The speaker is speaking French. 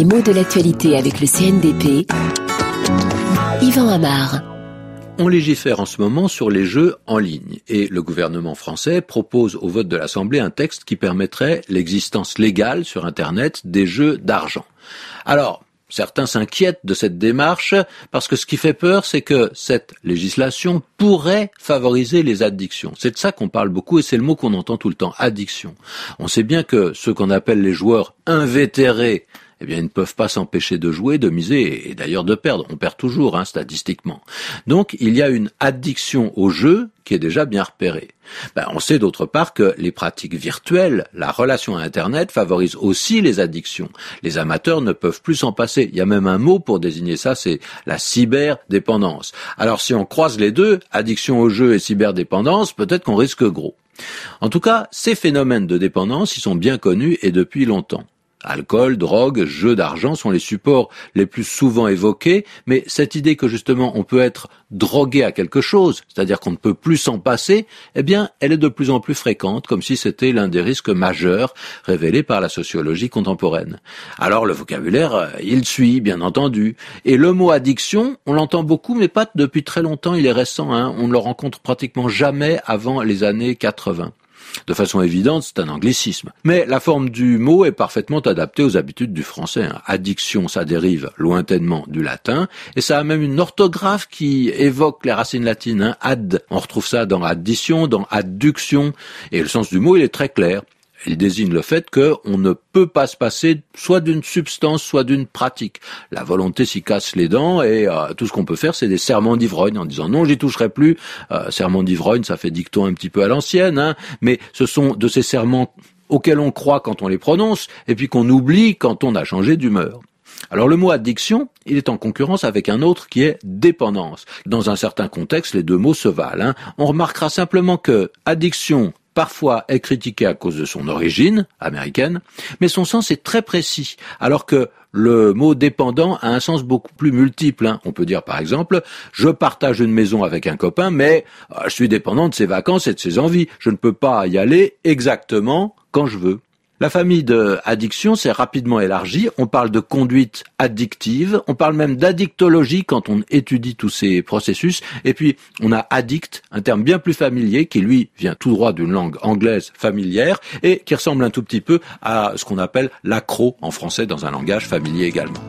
Les mots de l'actualité avec le CNDP. Yvan Amar. On légifère en ce moment sur les jeux en ligne et le gouvernement français propose au vote de l'Assemblée un texte qui permettrait l'existence légale sur Internet des jeux d'argent. Alors, Certains s'inquiètent de cette démarche parce que ce qui fait peur, c'est que cette législation pourrait favoriser les addictions. C'est de ça qu'on parle beaucoup et c'est le mot qu'on entend tout le temps, addiction. On sait bien que ceux qu'on appelle les joueurs invétérés eh bien, ils ne peuvent pas s'empêcher de jouer, de miser et d'ailleurs de perdre. On perd toujours, hein, statistiquement. Donc, il y a une addiction au jeu qui est déjà bien repérée. Ben, on sait d'autre part que les pratiques virtuelles, la relation à Internet favorise aussi les addictions. Les amateurs ne peuvent plus s'en passer. Il y a même un mot pour désigner ça, c'est la cyberdépendance. Alors si on croise les deux, addiction au jeu et cyberdépendance, peut-être qu'on risque gros. En tout cas, ces phénomènes de dépendance, ils sont bien connus et depuis longtemps. Alcool, drogue, jeux d'argent sont les supports les plus souvent évoqués, mais cette idée que justement on peut être drogué à quelque chose, c'est-à-dire qu'on ne peut plus s'en passer, eh bien, elle est de plus en plus fréquente, comme si c'était l'un des risques majeurs révélés par la sociologie contemporaine. Alors le vocabulaire, euh, il suit, bien entendu, et le mot addiction, on l'entend beaucoup, mais pas depuis très longtemps, il est récent, hein. on ne le rencontre pratiquement jamais avant les années 80. De façon évidente, c'est un anglicisme. Mais la forme du mot est parfaitement adaptée aux habitudes du français. Hein. Addiction, ça dérive lointainement du latin, et ça a même une orthographe qui évoque les racines latines. Hein. Ad, on retrouve ça dans addition, dans adduction, et le sens du mot, il est très clair. Il désigne le fait qu'on ne peut pas se passer soit d'une substance, soit d'une pratique. La volonté s'y casse les dents et euh, tout ce qu'on peut faire, c'est des serments d'ivrogne en disant non, j'y toucherai plus. Euh, serments d'ivrogne, ça fait dicton un petit peu à l'ancienne, hein, mais ce sont de ces serments auxquels on croit quand on les prononce et puis qu'on oublie quand on a changé d'humeur. Alors le mot addiction, il est en concurrence avec un autre qui est dépendance. Dans un certain contexte, les deux mots se valent. Hein. On remarquera simplement que addiction parfois est critiqué à cause de son origine américaine, mais son sens est très précis, alors que le mot dépendant a un sens beaucoup plus multiple. Hein. On peut dire par exemple, je partage une maison avec un copain, mais euh, je suis dépendant de ses vacances et de ses envies. Je ne peux pas y aller exactement quand je veux. La famille de addiction s'est rapidement élargie. On parle de conduite addictive, on parle même d'addictologie quand on étudie tous ces processus. Et puis, on a addict, un terme bien plus familier qui, lui, vient tout droit d'une langue anglaise familière et qui ressemble un tout petit peu à ce qu'on appelle l'accro en français dans un langage familier également.